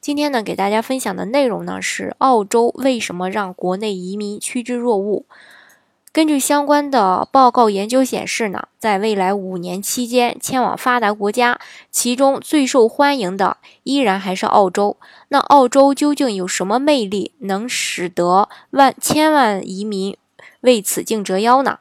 今天呢，给大家分享的内容呢是澳洲为什么让国内移民趋之若鹜。根据相关的报告研究显示呢，在未来五年期间，迁往发达国家，其中最受欢迎的依然还是澳洲。那澳洲究竟有什么魅力，能使得万千万移民为此竞折腰呢？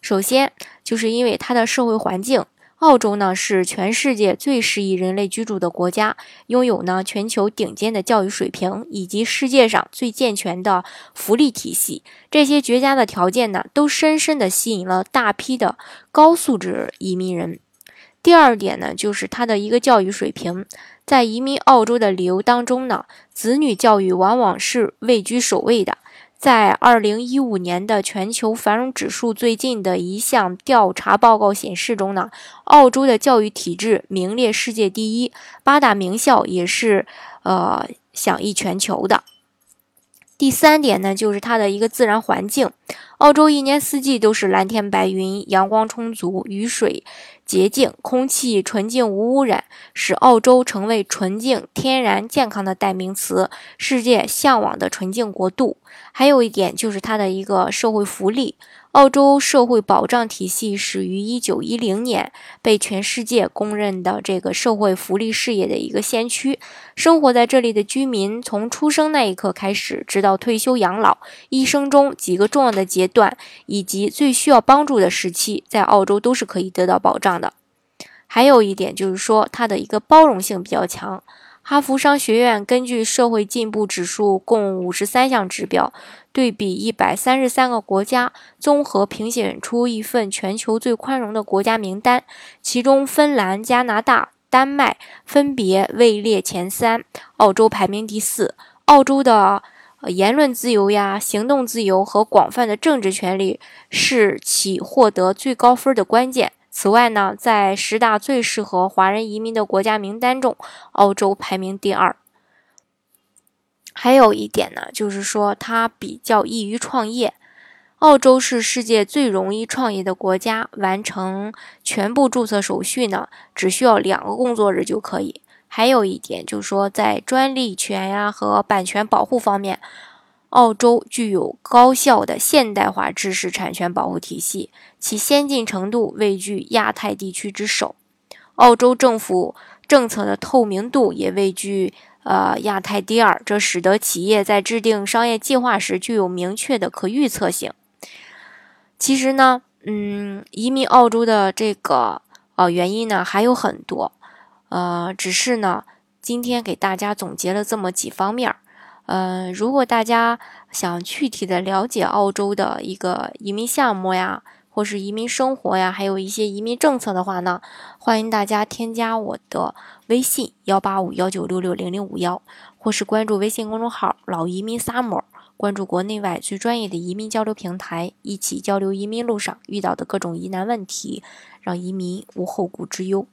首先，就是因为它的社会环境。澳洲呢是全世界最适宜人类居住的国家，拥有呢全球顶尖的教育水平以及世界上最健全的福利体系。这些绝佳的条件呢，都深深地吸引了大批的高素质移民人。第二点呢，就是它的一个教育水平，在移民澳洲的理由当中呢，子女教育往往是位居首位的。在二零一五年的全球繁荣指数最近的一项调查报告显示中呢，澳洲的教育体制名列世界第一，八大名校也是呃享誉全球的。第三点呢，就是它的一个自然环境。澳洲一年四季都是蓝天白云，阳光充足，雨水洁净，空气纯净无污染，使澳洲成为纯净、天然、健康的代名词，世界向往的纯净国度。还有一点就是它的一个社会福利。澳洲社会保障体系始于一九一零年，被全世界公认的这个社会福利事业的一个先驱。生活在这里的居民，从出生那一刻开始，直到退休养老，一生中几个重要的阶段以及最需要帮助的时期，在澳洲都是可以得到保障的。还有一点就是说，它的一个包容性比较强。哈佛商学院根据社会进步指数共五十三项指标，对比一百三十三个国家，综合评选出一份全球最宽容的国家名单。其中，芬兰、加拿大、丹麦分别位列前三，澳洲排名第四。澳洲的言论自由呀、行动自由和广泛的政治权利是其获得最高分的关键。此外呢，在十大最适合华人移民的国家名单中，澳洲排名第二。还有一点呢，就是说它比较易于创业。澳洲是世界最容易创业的国家，完成全部注册手续呢，只需要两个工作日就可以。还有一点就是说，在专利权呀和版权保护方面。澳洲具有高效的现代化知识产权保护体系，其先进程度位居亚太地区之首。澳洲政府政策的透明度也位居呃亚太第二，这使得企业在制定商业计划时具有明确的可预测性。其实呢，嗯，移民澳洲的这个呃原因呢还有很多，呃，只是呢今天给大家总结了这么几方面儿。呃，如果大家想具体的了解澳洲的一个移民项目呀，或是移民生活呀，还有一些移民政策的话呢，欢迎大家添加我的微信幺八五幺九六六零零五幺，或是关注微信公众号“老移民 summer”，关注国内外最专业的移民交流平台，一起交流移民路上遇到的各种疑难问题，让移民无后顾之忧。